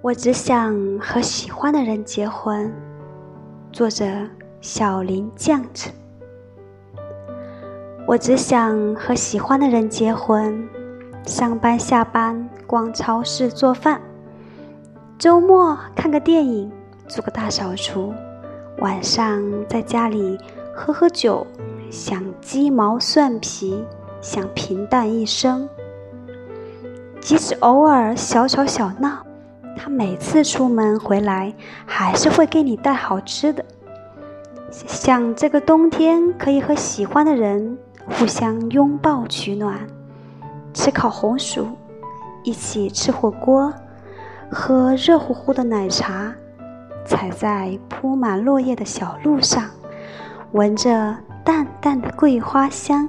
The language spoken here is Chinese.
我只想和喜欢的人结婚。作者：小林酱子。我只想和喜欢的人结婚，上班下班逛超市做饭，周末看个电影，做个大扫除，晚上在家里喝喝酒，想鸡毛蒜皮，想平淡一生。即使偶尔小吵小闹。他每次出门回来，还是会给你带好吃的。想这个冬天可以和喜欢的人互相拥抱取暖，吃烤红薯，一起吃火锅，喝热乎乎的奶茶，踩在铺满落叶的小路上，闻着淡淡的桂花香。